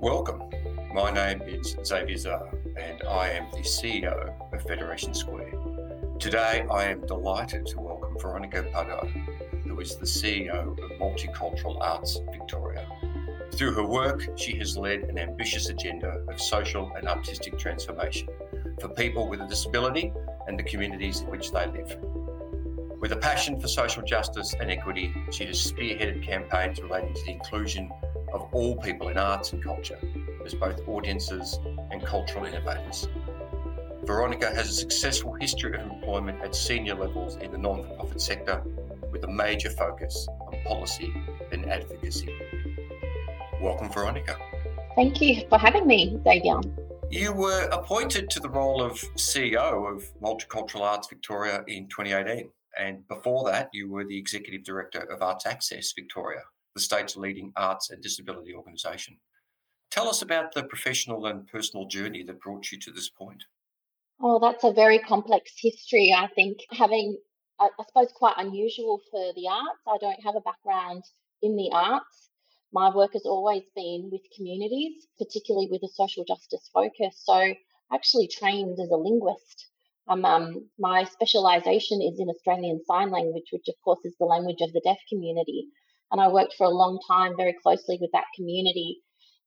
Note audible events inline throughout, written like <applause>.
Welcome. My name is Xavier Csar, and I am the CEO of Federation Square. Today, I am delighted to welcome Veronica Pardo, who is the CEO of Multicultural Arts Victoria. Through her work, she has led an ambitious agenda of social and artistic transformation for people with a disability and the communities in which they live. With a passion for social justice and equity, she has spearheaded campaigns relating to the inclusion of all people in arts and culture as both audiences and cultural innovators. Veronica has a successful history of employment at senior levels in the non for profit sector with a major focus on policy and advocacy. Welcome, Veronica. Thank you for having me, Xavier. You were appointed to the role of CEO of Multicultural Arts Victoria in 2018. And before that, you were the Executive Director of Arts Access Victoria the state's leading arts and disability organisation. Tell us about the professional and personal journey that brought you to this point. Oh, that's a very complex history. I think having, I suppose, quite unusual for the arts. I don't have a background in the arts. My work has always been with communities, particularly with a social justice focus. So, I actually trained as a linguist. Um, um, my specialisation is in Australian Sign Language, which, of course, is the language of the deaf community. And I worked for a long time very closely with that community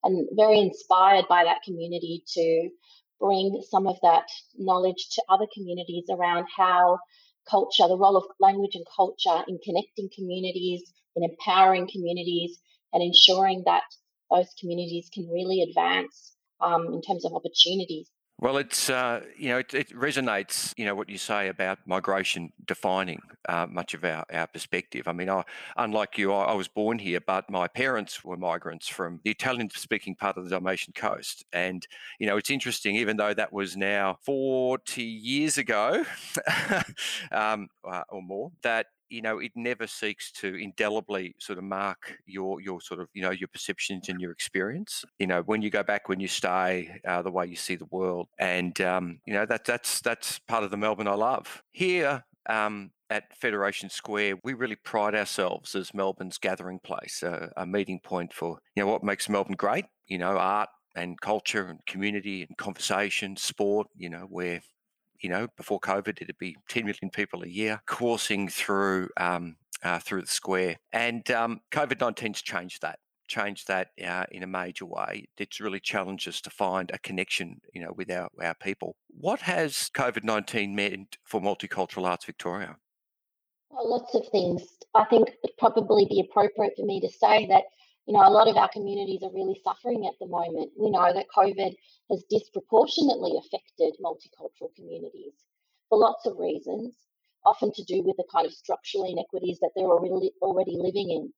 and very inspired by that community to bring some of that knowledge to other communities around how culture, the role of language and culture in connecting communities, in empowering communities, and ensuring that those communities can really advance um, in terms of opportunities. Well, it's uh, you know it, it, resonates. You know what you say about migration defining uh, much of our, our perspective. I mean, I, unlike you, I, I, was born here, but my parents were migrants from the Italian-speaking part of the Dalmatian coast. And you know, it's interesting, even though that was now forty years ago <laughs> um, uh, or more, that you know it never seeks to indelibly sort of mark your your sort of you know your perceptions and your experience you know when you go back when you stay uh, the way you see the world and um, you know that that's that's part of the melbourne i love here um, at Federation Square, we really pride ourselves as Melbourne's gathering place, uh, a meeting point for you know what makes Melbourne great. You know, art and culture and community and conversation, sport. You know, where you know, before COVID, it'd be 10 million people a year coursing through um, uh, through the square. And um, COVID 19's changed that changed that uh, in a major way. It's really challenged us to find a connection, you know, with our, our people. What has COVID nineteen meant for multicultural arts Victoria? Well, lots of things. I think it'd probably be appropriate for me to say that you know, a lot of our communities are really suffering at the moment. We know that COVID has disproportionately affected multicultural communities for lots of reasons, often to do with the kind of structural inequities that they're already, already living in.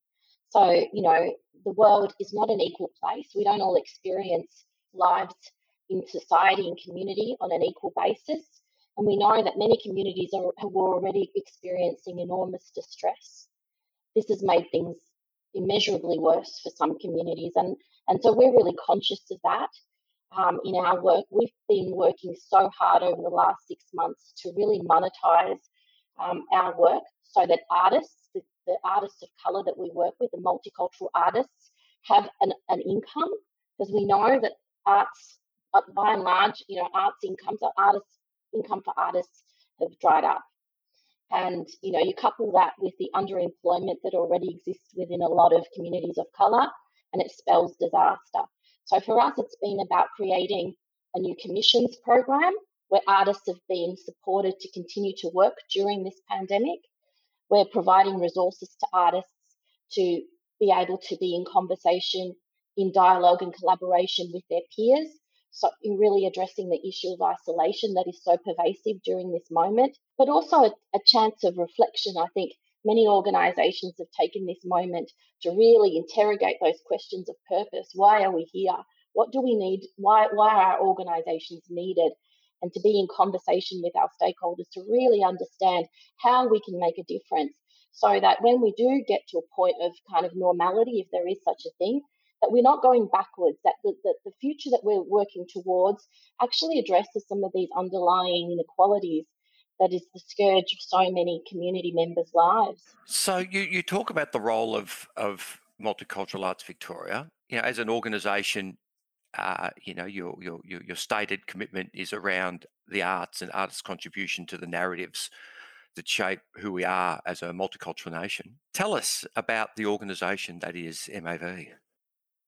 So, you know, the world is not an equal place. We don't all experience lives in society and community on an equal basis. And we know that many communities are, were already experiencing enormous distress. This has made things immeasurably worse for some communities. And, and so we're really conscious of that um, in our work. We've been working so hard over the last six months to really monetize um, our work so that artists, the, the, artists of colour that we work with, the multicultural artists, have an, an income because we know that arts, uh, by and large, you know, arts incomes, artists income for artists have dried up. And you know, you couple that with the underemployment that already exists within a lot of communities of colour, and it spells disaster. So for us, it's been about creating a new commissions program where artists have been supported to continue to work during this pandemic. We're providing resources to artists to be able to be in conversation, in dialogue and collaboration with their peers so in really addressing the issue of isolation that is so pervasive during this moment, but also a, a chance of reflection. I think many organisations have taken this moment to really interrogate those questions of purpose. Why are we here? What do we need? Why, why are our organisations needed? And to be in conversation with our stakeholders to really understand how we can make a difference so that when we do get to a point of kind of normality, if there is such a thing, that we're not going backwards, that the, the, future that we're working towards actually addresses some of these underlying inequalities that is the scourge of so many community members' lives. So you, you talk about the role of, of Multicultural Arts Victoria. You know, as an organisation, uh, you know, your your your stated commitment is around the arts and artists' contribution to the narratives that shape who we are as a multicultural nation. Tell us about the organisation that is MAV.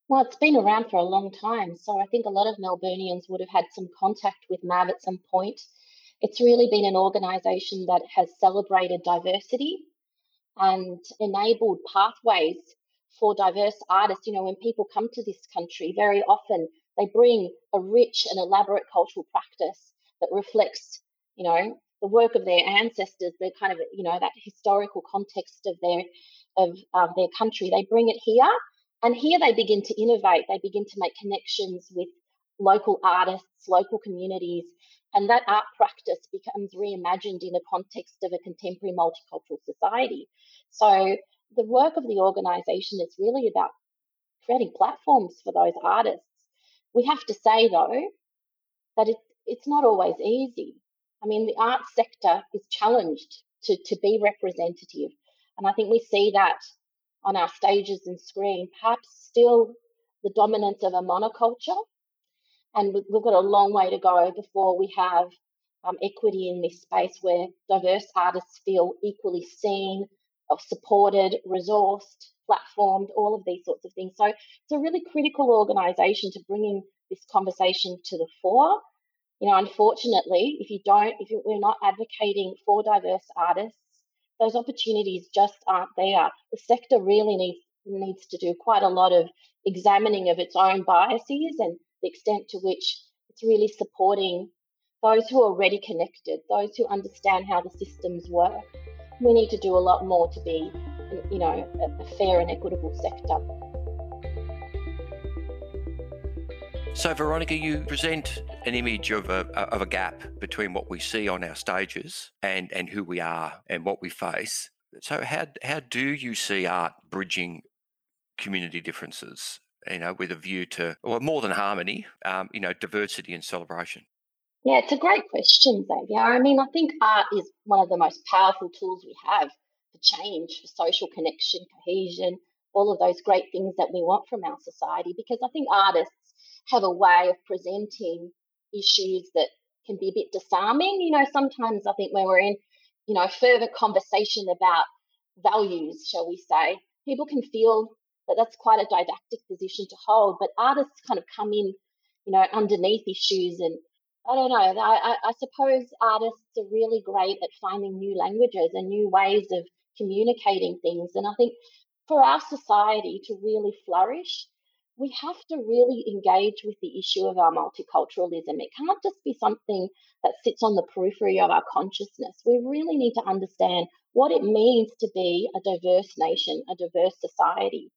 Well, it's been around for a long time, so I think a lot of Melburnians would have had some contact with MAV at some point. It's really been an organisation that has celebrated diversity and enabled pathways for diverse artists. You know, when people come to this country, very often they bring a rich and elaborate cultural practice that reflects, you know, the work of their ancestors, the kind of, you know, that historical context of their of um, their country. They bring it here, and here they begin to innovate. They begin to make connections with local artists, local communities, and that art practice becomes reimagined in the context of a contemporary multicultural society. So the work of the organisation is really about creating platforms for those artists. We have to say, though, that it, it's not always easy. I mean, the art sector is challenged to, to be representative. And I think we see that on our stages and screen, perhaps still the dominance of a monoculture. And we've got a long way to go before we have um, equity in this space where diverse artists feel equally seen, of supported, resourced, platformed, all of these sorts of things. So it's a really critical organisation to bringing this conversation to the fore. You know, unfortunately, if you don't, if we're not advocating for diverse artists, those opportunities just aren't there. The sector really needs needs to do quite a lot of examining of its own biases and the extent to which it's really supporting those who are already connected, those who understand how the systems work we need to do a lot more to be, you know, a, fair and equitable sector. So, Veronica, you present an image of a, of a gap between what we see on our stages and, and who we are and what we face. So, how, how do you see art bridging community differences, you know, with a view to, well, more than harmony, um, you know, diversity and celebration? Yeah, it's a great question, Xavier. I mean, I think art is one of the most powerful tools we have for change, for social connection, cohesion, all of those great things that we want from our society. Because I think artists have a way of presenting issues that can be a bit disarming. You know, sometimes I think when we're in, you know, further conversation about values, shall we say, people can feel that that's quite a didactic position to hold. But artists kind of come in, you know, underneath issues and I don't know. I, I, suppose artists are really great at finding new languages and new ways of communicating things. And I think for our society to really flourish, we have to really engage with the issue of our multiculturalism. It can't just be something that sits on the periphery of our consciousness. We really need to understand what it means to be a diverse nation, a diverse society.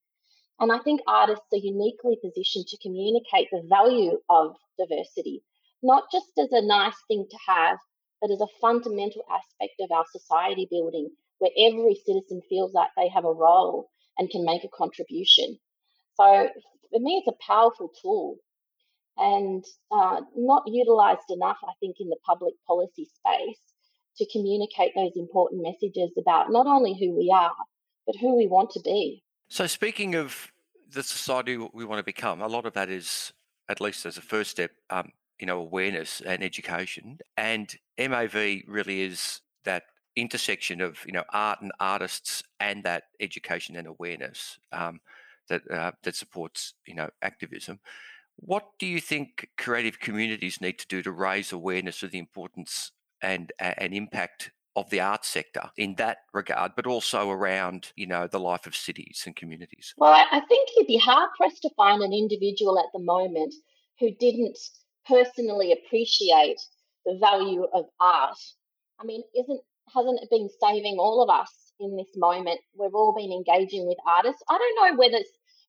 And I think artists are uniquely positioned to communicate the value of diversity not just as a nice thing to have, but as a fundamental aspect of our society building where every citizen feels like they have a role and can make a contribution. So for me, it's a powerful tool and uh, not utilized enough, I think, in the public policy space to communicate those important messages about not only who we are, but who we want to be. So, speaking of the society we want to become, a lot of that is, at least as a first step, um, you know awareness and education and mav really is that intersection of you know art and artists and that education and awareness um, that uh, that supports you know activism what do you think creative communities need to do to raise awareness of the importance and and impact of the arts sector in that regard, but also around, you know, the life of cities and communities? Well, I think you'd be hard pressed to find an individual at the moment who didn't personally appreciate the value of art. I mean, isn't hasn't it been saving all of us in this moment? We've all been engaging with artists. I don't know whether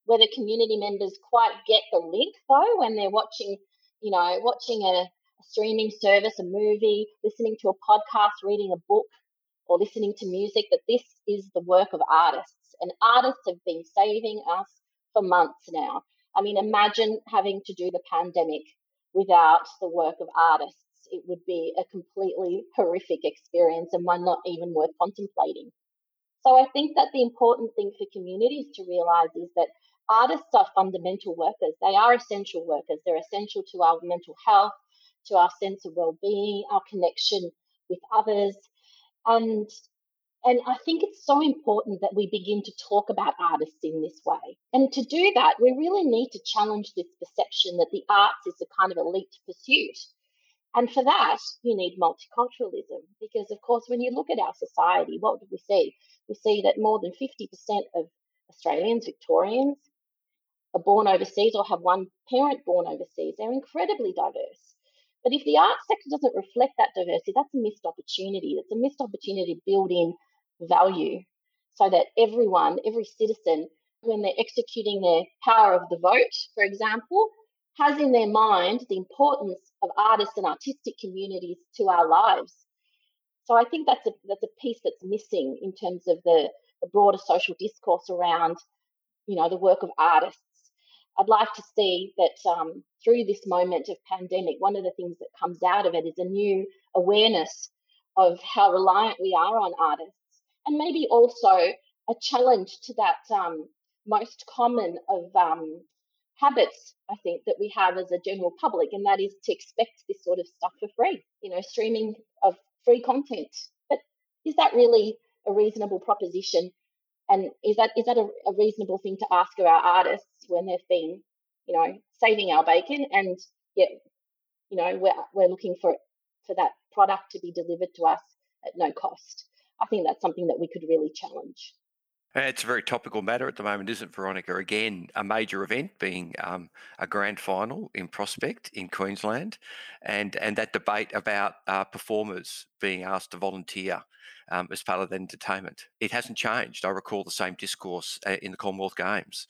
whether community members quite get the link though when they're watching, you know, watching a, a streaming service, a movie, listening to a podcast, reading a book, or listening to music. That this is the work of artists, and artists have been saving us for months now. I mean, imagine having to do the pandemic without the work of artists. It would be a completely horrific experience and one not even worth contemplating. So I think that the important thing for communities to realize is that artists are fundamental workers. They are essential workers. They're essential to our mental health, to our sense of well-being, our connection with others. And and I think it's so important that we begin to talk about artists in this way. And to do that, we really need to challenge this perception that the arts is a kind of elite pursuit. And for that, you need multiculturalism because, of course, when you look at our society, what do we see? We see that more than 50% of Australians, Victorians, are born overseas or have one parent born overseas. They're incredibly diverse. But if the arts sector doesn't reflect that diversity, that's a missed opportunity. It's a missed opportunity to build in value so that everyone, every citizen, when they're executing their power of the vote, for example, has in their mind the importance of artists and artistic communities to our lives. So I think that's a that's a piece that's missing in terms of the, the broader social discourse around, you know, the work of artists. I'd like to see that um, through this moment of pandemic, one of the things that comes out of it is a new awareness of how reliant we are on artists, and maybe also a challenge to that um, most common of um, habits, I think, that we have as a general public, and that is to expect this sort of stuff for free, you know, streaming of free content. But is that really a reasonable proposition? And is that is that a, a reasonable thing to ask of our artists when they've been, you know, saving our bacon and yet, you know, we're we're looking for for that product to be delivered to us at no cost? I think that's something that we could really challenge. It's a very topical matter at the moment, isn't it, Veronica? Again, a major event being um, a grand final in Prospect in Queensland, and and that debate about uh, performers being asked to volunteer um, as part of the entertainment. It hasn't changed. I recall the same discourse uh, in the Commonwealth Games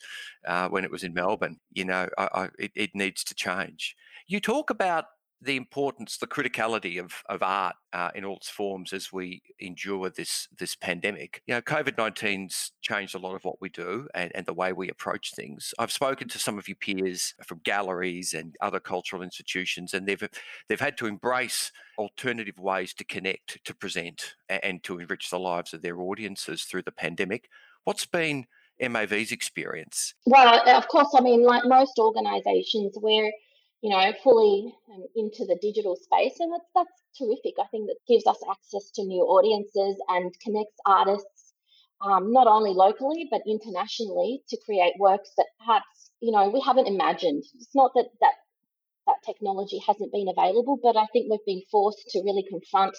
uh, when it was in Melbourne. You know, I, I, it, it needs to change. You talk about the importance, the criticality of, of art uh, in all its forms as we endure this this pandemic. You know, COVID 19's changed a lot of what we do and, and the way we approach things. I've spoken to some of your peers from galleries and other cultural institutions, and they've they've had to embrace alternative ways to connect, to present, and to enrich the lives of their audiences through the pandemic. What's been MAV's experience? Well, of course, I mean, like most organisations, we're you know, fully um, into the digital space. And that's, that's terrific. I think that gives us access to new audiences and connects artists, um, not only locally, but internationally to create works that perhaps, you know, we haven't imagined. It's not that that that technology hasn't been available, but I think we've been forced to really confront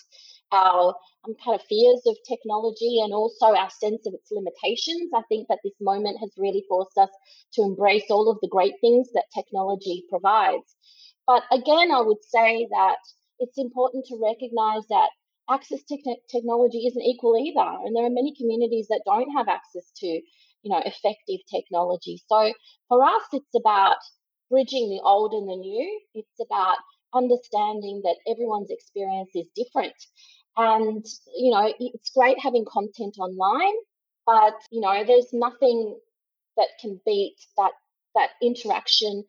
our um, kind of fears of technology and also our sense of its limitations. I think that this moment has really forced us to embrace all of the great things that technology provides. But again, I would say that it's important to recognize that access to technology isn't equal either. And there are many communities that don't have access to, you know, effective technology. So for us, it's about bridging the old and the new. It's about understanding that everyone's experience is different. And, you know, it's great having content online, but, you know, there's nothing that can beat that that interaction,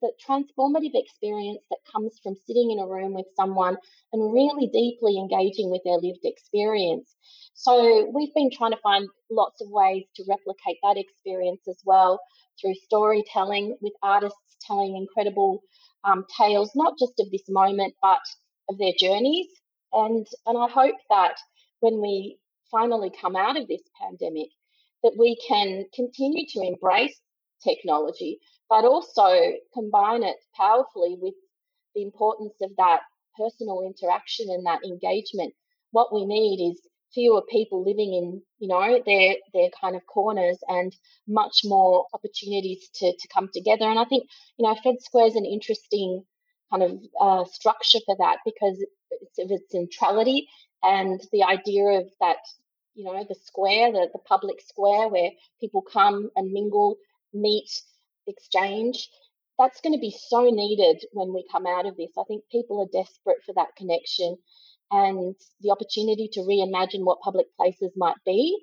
that transformative experience that comes from sitting in a room with someone and really deeply engaging with their lived experience. So we've been trying to find lots of ways to replicate that experience as well through storytelling with artists telling incredible um, tales, not just of this moment, but of their journeys. And, and I hope that when we finally come out of this pandemic, that we can continue to embrace technology, but also combine it powerfully with the importance of that personal interaction and that engagement. What we need is fewer people living in, you know, their their kind of corners and much more opportunities to, to come together. And I think, you know, Fed Square is an interesting kind of uh, structure for that because it's of its centrality and the idea of that, you know, the square, the, the public square where people come and mingle, meet, exchange. That's going to be so needed when we come out of this. I think people are desperate for that connection and the opportunity to reimagine what public places might be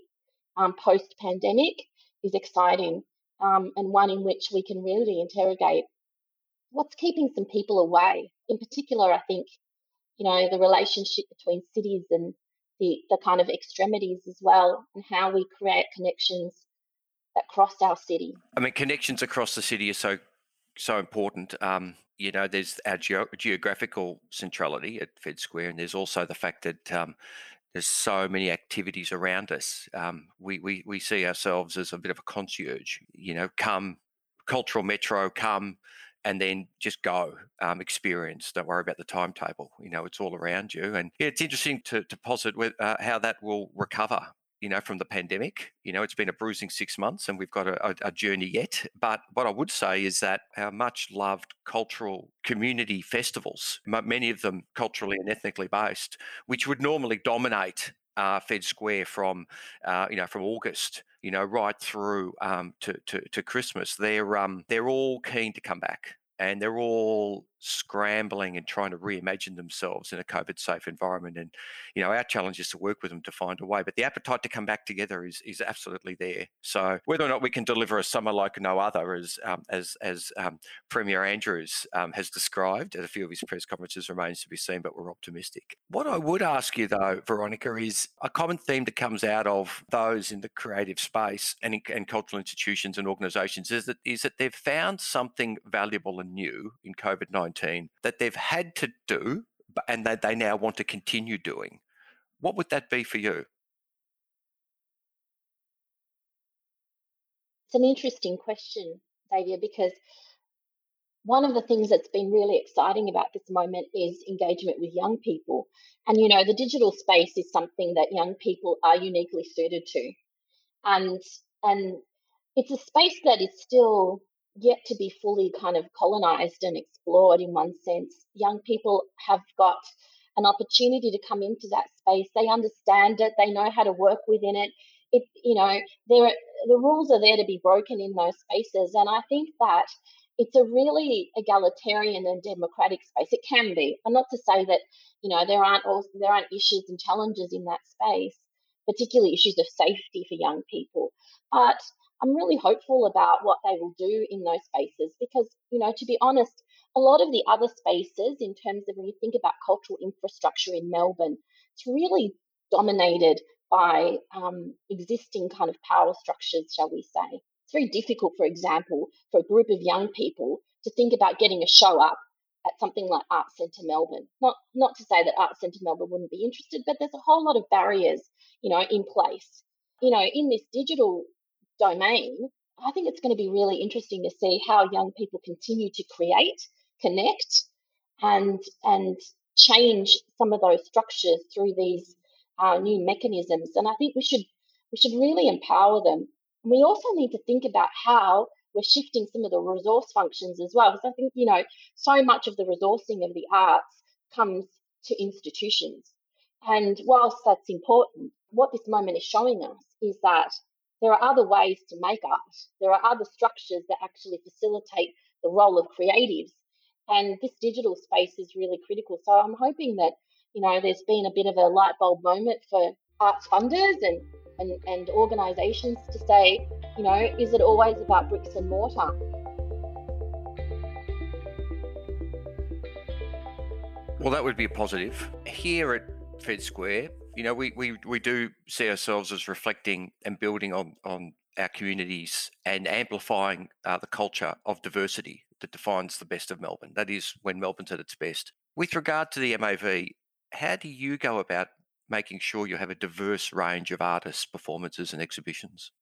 um, post pandemic is exciting um, and one in which we can really interrogate what's keeping some people away. In particular, I think, you know, the relationship between cities and the, the kind of extremities as well, and how we create connections that cross our city. I mean, connections across the city are so so important. Um, you know, there's our ge- geographical centrality at Fed Square, and there's also the fact that um, there's so many activities around us. Um, we, we we see ourselves as a bit of a concierge. You know, come cultural metro, come and then just go um, experience. Don't worry about the timetable. You know, it's all around you. And it's interesting to, to posit with, uh, how that will recover you know, from the pandemic. You know, it's been a bruising six months and we've got a, a, journey yet. But what I would say is that our much loved cultural community festivals, many of them culturally and ethnically based, which would normally dominate uh, Fed Square from, uh, you know, from August, you know, right through um, to, to, to Christmas, they're um, they're all keen to come back and they're all scrambling and trying to reimagine themselves in a COVID safe environment. And, you know, our challenge is to work with them to find a way. But the appetite to come back together is is absolutely there. So whether or not we can deliver a summer like no other, as um, as as um, Premier Andrews um, has described at a few of his press conferences, remains to be seen. But we're optimistic. What I would ask you though, Veronica, is a common theme that comes out of those in the creative space and in, and cultural institutions and organisations is that is that they've found something valuable and new in COVID nineteen that they've had to do and that they now want to continue doing, what would that be for you? It's an interesting question, Xavier, because one of the things that's been really exciting about this moment is engagement with young people. And, you know, the digital space is something that young people are uniquely suited to. And, and it's a space that is still yet to be fully kind of colonized and explored in one sense. Young people have got an opportunity to come into that space. They understand it. They know how to work within it. It, you know, there the rules are there to be broken in those spaces, and I think that it's a really egalitarian and democratic space. It can be, and not to say that you know there aren't also, there aren't issues and challenges in that space, particularly issues of safety for young people. But I'm really hopeful about what they will do in those spaces because, you know, to be honest, a lot of the other spaces, in terms of when you think about cultural infrastructure in Melbourne, it's really dominated by um, existing kind of power structures, shall we say. It's very difficult, for example, for a group of young people to think about getting a show up at something like Arts Centre Melbourne. Not not to say that Arts Centre Melbourne wouldn't be interested, but there's a whole lot of barriers, you know, in place. You know, in this digital domain, I think it's going to be really interesting to see how young people continue to create, connect, and and change some of those structures through these uh, new mechanisms. And I think we should we should really empower them. And we also need to think about how we're shifting some of the resource functions as well. Because I think you know so much of the resourcing of the arts comes to institutions. And whilst that's important, what this moment is showing us is that there are other ways to make art. There are other structures that actually facilitate the role of creatives. And this digital space is really critical. So I'm hoping that, you know, there's been a bit of a light bulb moment for arts funders and, and, and organisations to say, you know, is it always about bricks and mortar? Well, that would be a positive. Here at Fed Square, you know, we, we, we do see ourselves as reflecting and building on, on our communities and amplifying uh, the culture of diversity that defines the best of Melbourne. That is when Melbourne's at its best. With regard to the MAV, how do you go about making sure you have a diverse range of artists, performances, and exhibitions?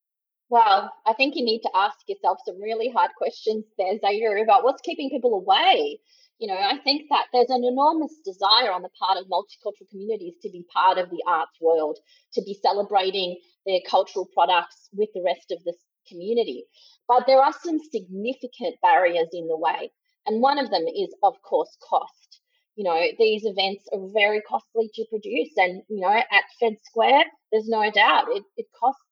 Well, I think you need to ask yourself some really hard questions there, Zaire, about what's keeping people away you know, I think that there's an enormous desire on the part of multicultural communities to be part of the arts world, to be celebrating their cultural products with the rest of the community. But there are some significant barriers in the way. And one of them is, of course, cost. You know, these events are very costly to produce. And, you know, at Fed Square, there's no doubt it, it costs.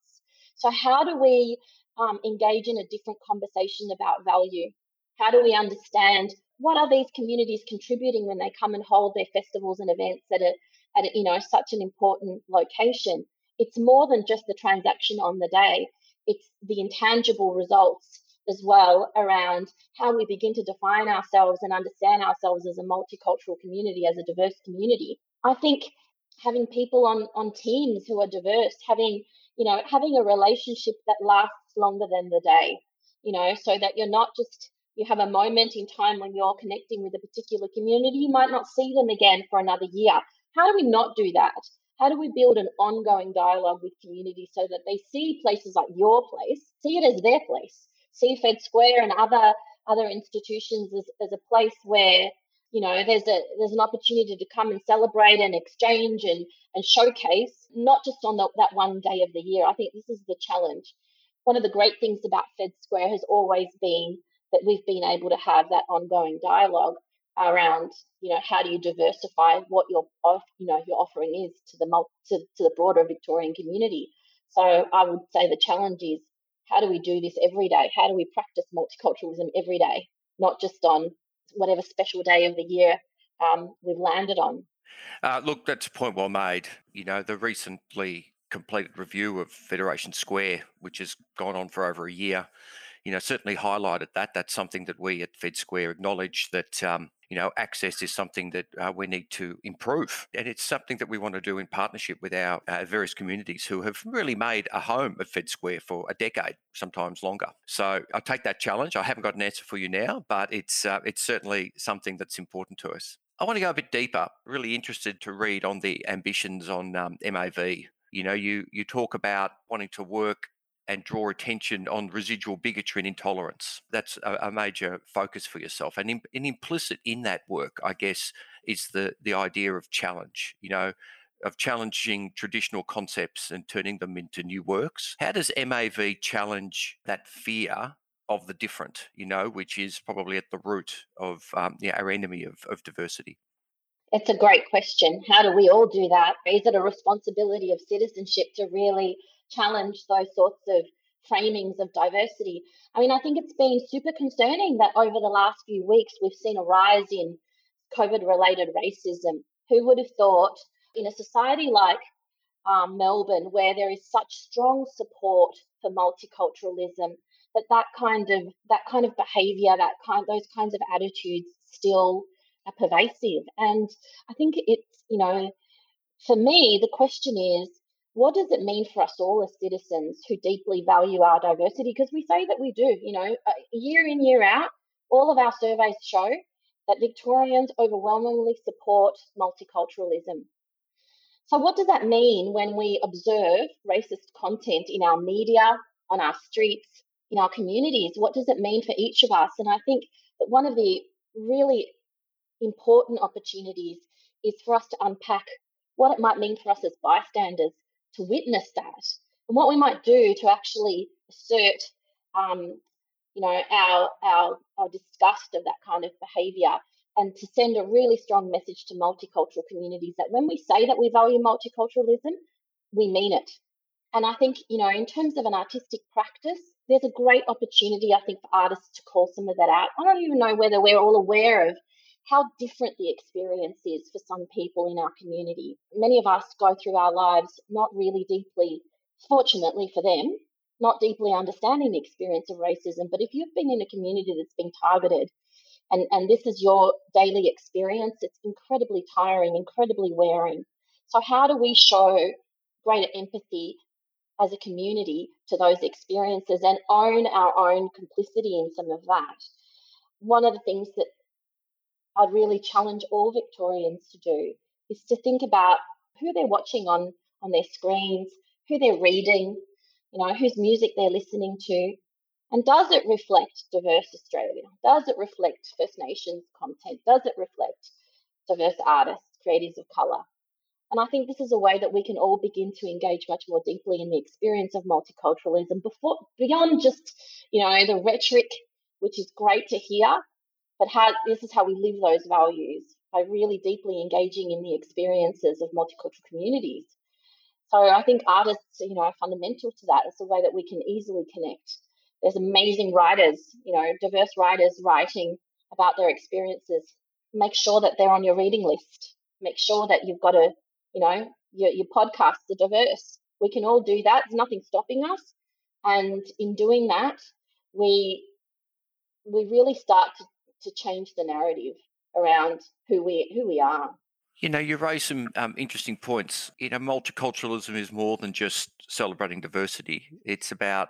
So, how do we um, engage in a different conversation about value? How do we understand what are these communities contributing when they come and hold their festivals and events at a, at a, you know such an important location? It's more than just the transaction on the day. It's the intangible results as well around how we begin to define ourselves and understand ourselves as a multicultural community, as a diverse community. I think having people on on teams who are diverse, having you know, having a relationship that lasts longer than the day, you know, so that you're not just you have a moment in time when you're connecting with a particular community, you might not see them again for another year. How do we not do that? How do we build an ongoing dialogue with communities so that they see places like your place, see it as their place, see Fed Square and other other institutions as, as a place where you know there's a there's an opportunity to come and celebrate and exchange and and showcase not just on the, that one day of the year i think this is the challenge one of the great things about fed square has always been that we've been able to have that ongoing dialogue around you know how do you diversify what your you know your offering is to the to, to the broader victorian community? So i would say the challenge is how do we do this every day? How do we practice multiculturalism every day not just on whatever special day of the year um, we've landed on? Uh, look that's a point well made. You know the recently completed review of federation square which has gone on for over a year you know, certainly highlighted that. That's something that we at Fed Square acknowledge that, um, you know, access is something that uh, we need to improve. And it's something that we want to do in partnership with our uh, various communities who have really made a home of Fed Square for a decade, sometimes longer. So I take that challenge. I haven't got an answer for you now, but it's, uh, it's certainly something that's important to us. I want to go a bit deeper. Really interested to read on the ambitions on um, MAV. You know, you you talk about wanting to work and draw attention on residual bigotry and intolerance. That's a, a major focus for yourself. And, in, and implicit in that work, I guess, is the, the idea of challenge, you know, of challenging traditional concepts and turning them into new works. How does MAV challenge that fear of the different, you know, which is probably at the root of um, yeah, our enemy of, of diversity? It's a great question. How do we all do that? Is it a responsibility of citizenship to really challenge those sorts of framings of diversity. I mean, I think it's been super concerning that over the last few weeks we've seen a rise in COVID related racism. Who would have thought in a society like um, Melbourne, where there is such strong support for multiculturalism, that that kind of that kind of behaviour, that kind those kinds of attitudes still are pervasive. And I think it's you know, for me, the question is what does it mean for us all as citizens who deeply value our diversity? Because we say that we do, you know, uh, year in, year out, all of our surveys show that Victorians overwhelmingly support multiculturalism. So, what does that mean when we observe racist content in our media, on our streets, in our communities? What does it mean for each of us? And I think that one of the really important opportunities is for us to unpack what it might mean for us as bystanders to witness that. And what we might do to actually assert um, you know our, our our disgust of that kind of behavior and to send a really strong message to multicultural communities that when we say that we value multiculturalism we mean it. And i think you know in terms of an artistic practice there's a great opportunity i think for artists to call some of that out. I don't even know whether we're all aware of how different the experience is for some people in our community. Many of us go through our lives not really deeply, fortunately for them, not deeply understanding the experience of racism. But if you've been in a community that's been targeted and, and this is your daily experience, it's incredibly tiring, incredibly wearing. So, how do we show greater empathy as a community to those experiences and own our own complicity in some of that? One of the things that I'd really challenge all Victorians to do is to think about who they're watching on on their screens, who they're reading, you know, whose music they're listening to, and does it reflect diverse Australia? Does it reflect First Nations content? Does it reflect diverse artists, creatives of colour? And I think this is a way that we can all begin to engage much more deeply in the experience of multiculturalism before beyond just, you know, the rhetoric, which is great to hear, but how this is how we live those values by really deeply engaging in the experiences of multicultural communities. So I think artists, you know, are fundamental to that. It's a way that we can easily connect. There's amazing writers, you know, diverse writers writing about their experiences. Make sure that they're on your reading list. Make sure that you've got a, you know, your, your podcasts are diverse. We can all do that. There's nothing stopping us. And in doing that, we we really start to to change the narrative around who we who we are. You know, you raise some um, interesting points. You know, multiculturalism is more than just celebrating diversity, it's about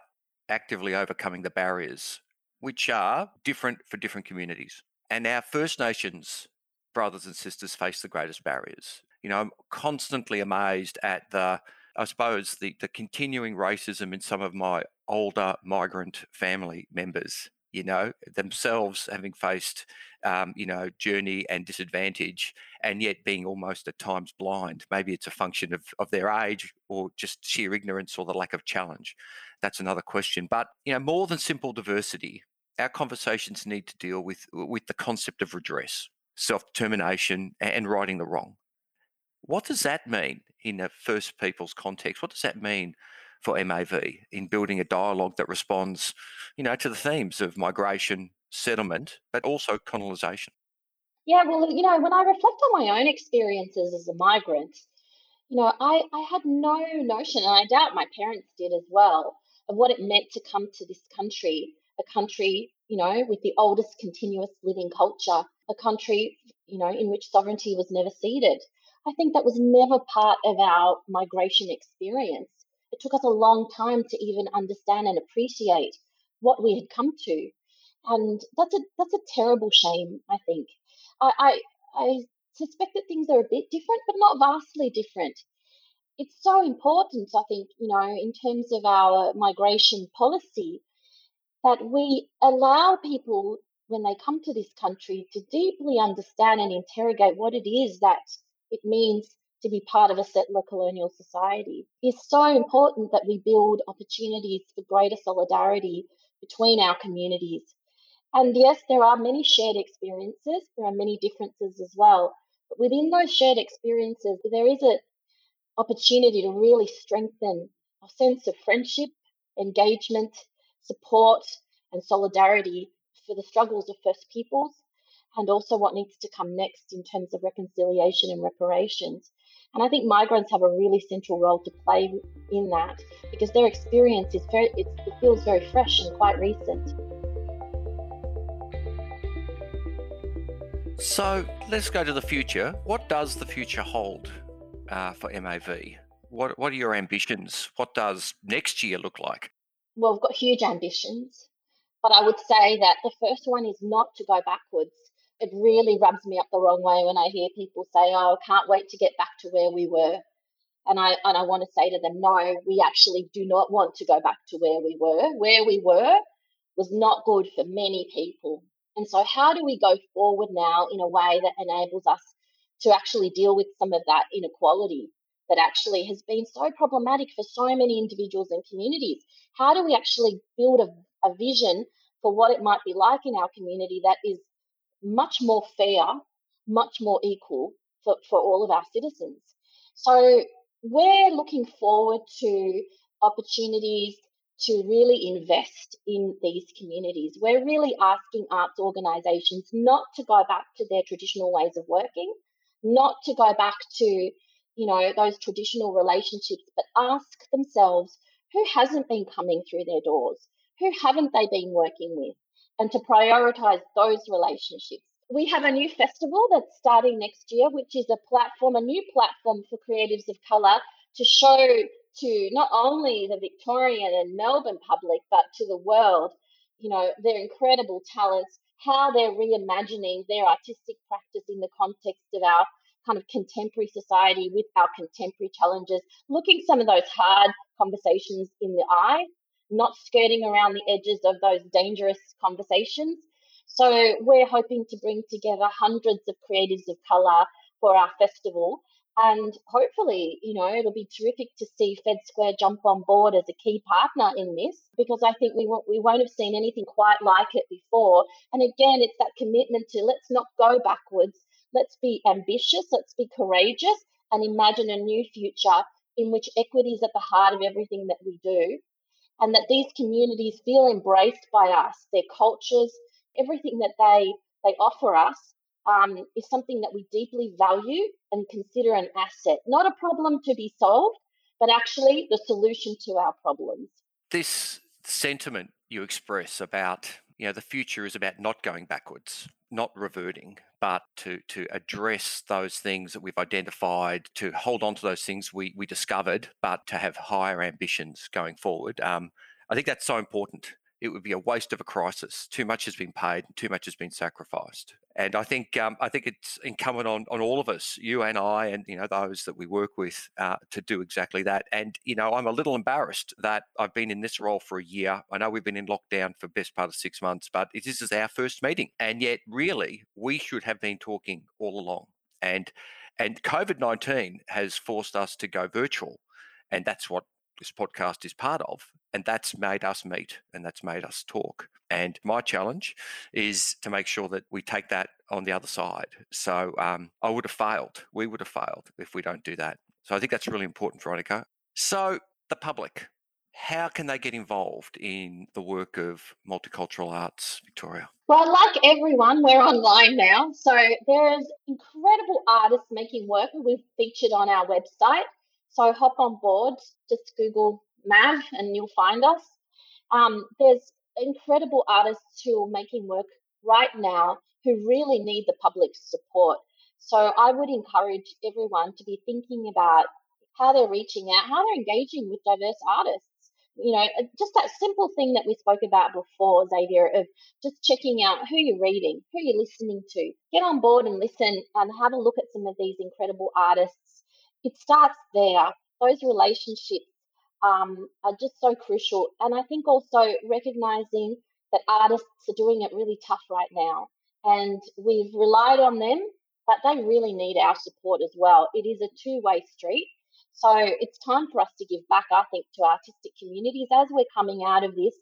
actively overcoming the barriers, which are different for different communities. And our First Nations brothers and sisters face the greatest barriers. You know, I'm constantly amazed at the, I suppose, the, the continuing racism in some of my older migrant family members you know, themselves having faced, um, you know, journey and disadvantage, and yet being almost at times blind. Maybe it's a function of, of their age or just sheer ignorance or the lack of challenge. That's another question. But, you know, more than simple diversity, our conversations need to deal with, with the concept of redress, self determination, and righting the wrong. What does that mean in a First Peoples context? What does that mean for MAV in building a dialogue that responds, you know, to the themes of migration, settlement, but also colonisation? Yeah, well, you know, when I reflect on my own experiences as a migrant, you know, I, I had no notion, and I doubt my parents did as well, of what it meant to come to this country, a country, you know, with the oldest continuous living culture, a country, you know, in which sovereignty was never ceded. I think that was never part of our migration experience it took us a long time to even understand and appreciate what we had come to. And that's a that's a terrible shame, I think. I, I, I suspect that things are a bit different, but not vastly different. It's so important, I think, you know, in terms of our migration policy, that we allow people when they come to this country to deeply understand and interrogate what it is that it means to be part of a settler colonial society. It's so important that we build opportunities for greater solidarity between our communities. And yes, there are many shared experiences, there are many differences as well. But within those shared experiences, there is an opportunity to really strengthen a sense of friendship, engagement, support, and solidarity for the struggles of First Peoples and also what needs to come next in terms of reconciliation and reparations. And I think migrants have a really central role to play in that because their experience is very, it feels very fresh and quite recent. So let's go to the future. What does the future hold uh, for MAV? What, what are your ambitions? What does next year look like? Well, we've got huge ambitions, but I would say that the first one is not to go backwards it really rubs me up the wrong way when I hear people say, "Oh, I can't wait to get back to where we were." And I and I want to say to them, no, we actually do not want to go back to where we were. Where we were was not good for many people. And so how do we go forward now in a way that enables us to actually deal with some of that inequality that actually has been so problematic for so many individuals and communities? How do we actually build a, a vision for what it might be like in our community that is much more fair, much more equal for, for all of our citizens. So we're looking forward to opportunities to really invest in these communities. We're really asking arts organisations not to go back to their traditional ways of working, not to go back to, you know, those traditional relationships, but ask themselves who hasn't been coming through their doors? Who haven't they been working with? And to prioritize those relationships. We have a new festival that's starting next year, which is a platform, a new platform for creatives of colour to show to not only the Victorian and Melbourne public, but to the world, you know, their incredible talents, how they're reimagining their artistic practice in the context of our kind of contemporary society with our contemporary challenges, looking some of those hard conversations in the eye not skirting around the edges of those dangerous conversations. So we're hoping to bring together hundreds of creatives of colour for our festival. And hopefully, you know, it'll be terrific to see Fed Square jump on board as a key partner in this because I think we won't, we won't have seen anything quite like it before. And again, it's that commitment to let's not go backwards. Let's be ambitious. Let's be courageous and imagine a new future in which equity is at the heart of everything that we do and that these communities feel embraced by us, their cultures, everything that they they offer us um, is something that we deeply value and consider an asset, not a problem to be solved, but actually the solution to our problems. This sentiment you express about you know, the future is about not going backwards, not reverting, but to to address those things that we've identified, to hold on to those things we we discovered, but to have higher ambitions going forward. Um, I think that's so important it would be a waste of a crisis. Too much has been paid, too much has been sacrificed. And I think um, I think it's incumbent on, on all of us, you and I, and you know those that we work with, uh, to do exactly that. And you know, I'm a little embarrassed that I've been in this role for a year. I know we've been in lockdown for best part of six months, but this is our first meeting, and yet really we should have been talking all along. And and COVID nineteen has forced us to go virtual, and that's what this podcast is part of. And that's made us meet and that's made us talk. And my challenge is to make sure that we take that on the other side. So um, I would have failed. We would have failed if we don't do that. So I think that's really important, Veronica. So the public, how can they get involved in the work of multicultural arts, Victoria? Well, like everyone, we're online now. So there's incredible artists making work we've featured on our website. So hop on board, just Google Mav and you'll find us. Um, there's incredible artists who are making work right now who really need the public support. So I would encourage everyone to be thinking about how they're reaching out, how they're engaging with diverse artists. You know, uh, just that simple thing that we spoke about before, Xavier, of just checking out who you're reading, who you're listening to. Get on board and listen and have a look at some of these incredible artists it starts there. Those relationships um, are just so crucial. And I think also recognizing that artists are doing it really tough right now. And we've relied on them, but they really need our support as well. It is a two way street. So it's time for us to give back, I think, to artistic communities as we're coming out of this,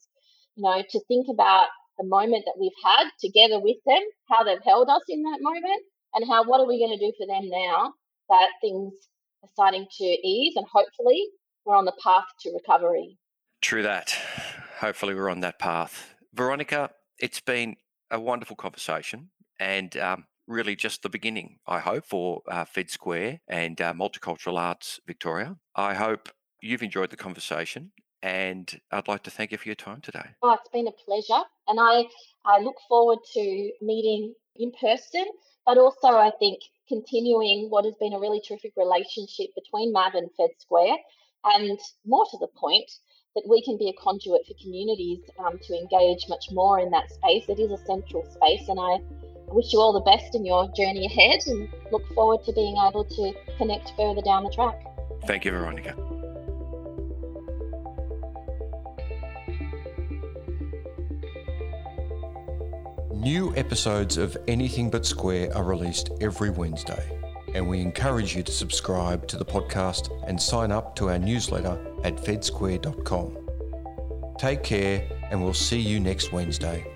you know, to think about the moment that we've had together with them, how they've held us in that moment, and how what are we going to do for them now that things are starting to ease, and hopefully we're on the path to recovery. True that. Hopefully we're on that path. Veronica, it's been a wonderful conversation and um, really just the beginning, I hope, for uh, Fed Square and uh, Multicultural Arts Victoria. I hope you've enjoyed the conversation and I'd like to thank you for your time today. Oh, it's been a pleasure. And I, I look forward to meeting in person, but also I think continuing what has been a really terrific relationship between MAV and Fed Square. And more to the point, that we can be a conduit for communities um, to engage much more in that space. It is a central space, and I wish you all the best in your journey ahead and look forward to being able to connect further down the track. Thank you, Veronica. New episodes of Anything But Square are released every Wednesday, and we encourage you to subscribe to the podcast and sign up to our newsletter at fedsquare.com. Take care, and we'll see you next Wednesday.